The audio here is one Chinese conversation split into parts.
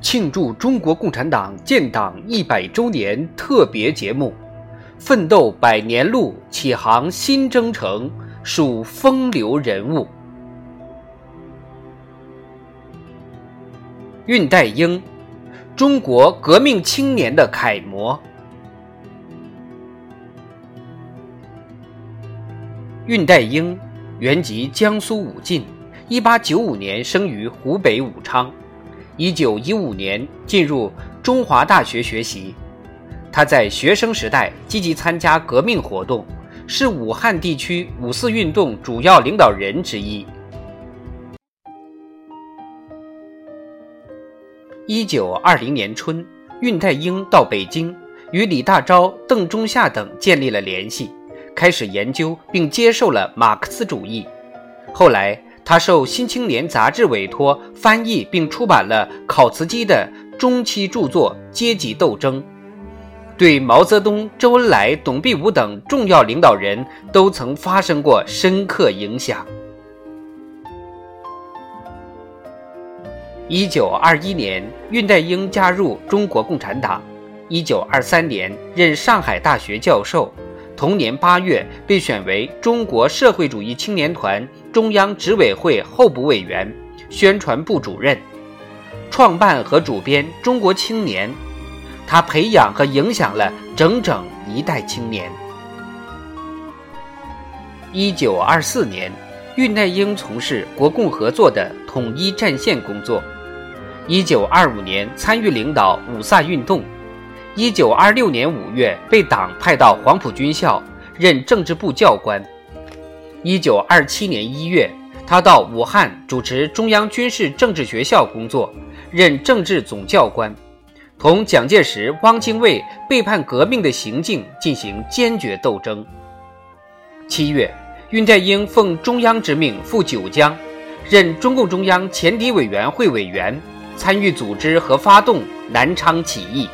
庆祝中国共产党建党一百周年特别节目，奋斗百年路，启航新征程，属风流人物。恽代英，中国革命青年的楷模。恽代英，原籍江苏武进，一八九五年生于湖北武昌。一九一五年进入中华大学学习，他在学生时代积极参加革命活动，是武汉地区五四运动主要领导人之一。一九二零年春，恽代英到北京，与李大钊、邓中夏等建立了联系，开始研究并接受了马克思主义。后来。他受《新青年》杂志委托翻译并出版了考茨基的中期著作《阶级斗争》，对毛泽东、周恩来、董必武等重要领导人都曾发生过深刻影响。一九二一年，恽代英加入中国共产党，一九二三年任上海大学教授。同年八月，被选为中国社会主义青年团中央执委会候补委员、宣传部主任，创办和主编《中国青年》。他培养和影响了整整一代青年。一九二四年，恽代英从事国共合作的统一战线工作。一九二五年，参与领导五卅运动。一九二六年五月，被党派到黄埔军校任政治部教官。一九二七年一月，他到武汉主持中央军事政治学校工作，任政治总教官，同蒋介石、汪精卫背叛革命的行径进行坚决斗争。七月，恽代英奉中央之命赴九江，任中共中央前敌委员会委员，参与组织和发动南昌起义。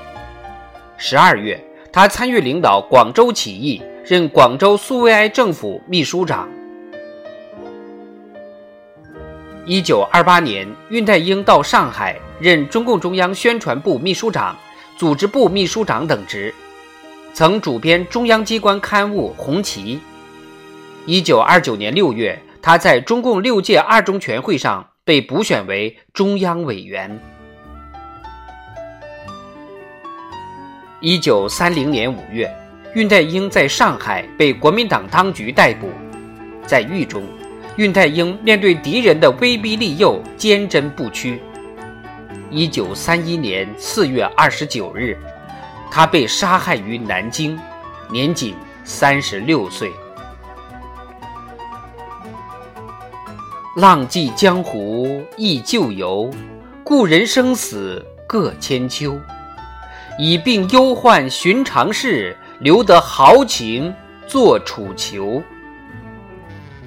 十二月，他参与领导广州起义，任广州苏维埃政府秘书长。一九二八年，恽代英到上海任中共中央宣传部秘书长、组织部秘书长等职，曾主编中央机关刊物《红旗》。一九二九年六月，他在中共六届二中全会上被补选为中央委员。一九三零年五月，恽代英在上海被国民党当局逮捕，在狱中，恽代英面对敌人的威逼利诱，坚贞不屈。一九三一年四月二十九日，他被杀害于南京，年仅三十六岁。浪迹江湖忆旧游，故人生死各千秋。以病忧患寻常事，留得豪情作楚囚。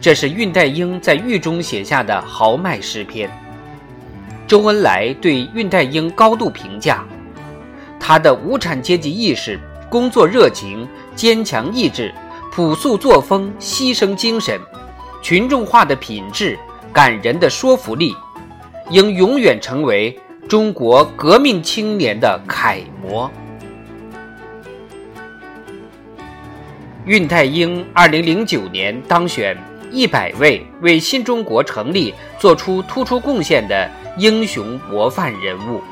这是恽代英在狱中写下的豪迈诗篇。周恩来对恽代英高度评价：他的无产阶级意识、工作热情、坚强意志、朴素作风、牺牲精神、群众化的品质、感人的说服力，应永远成为。中国革命青年的楷模。恽代英二零零九年当选一百位为新中国成立做出突出贡献的英雄模范人物。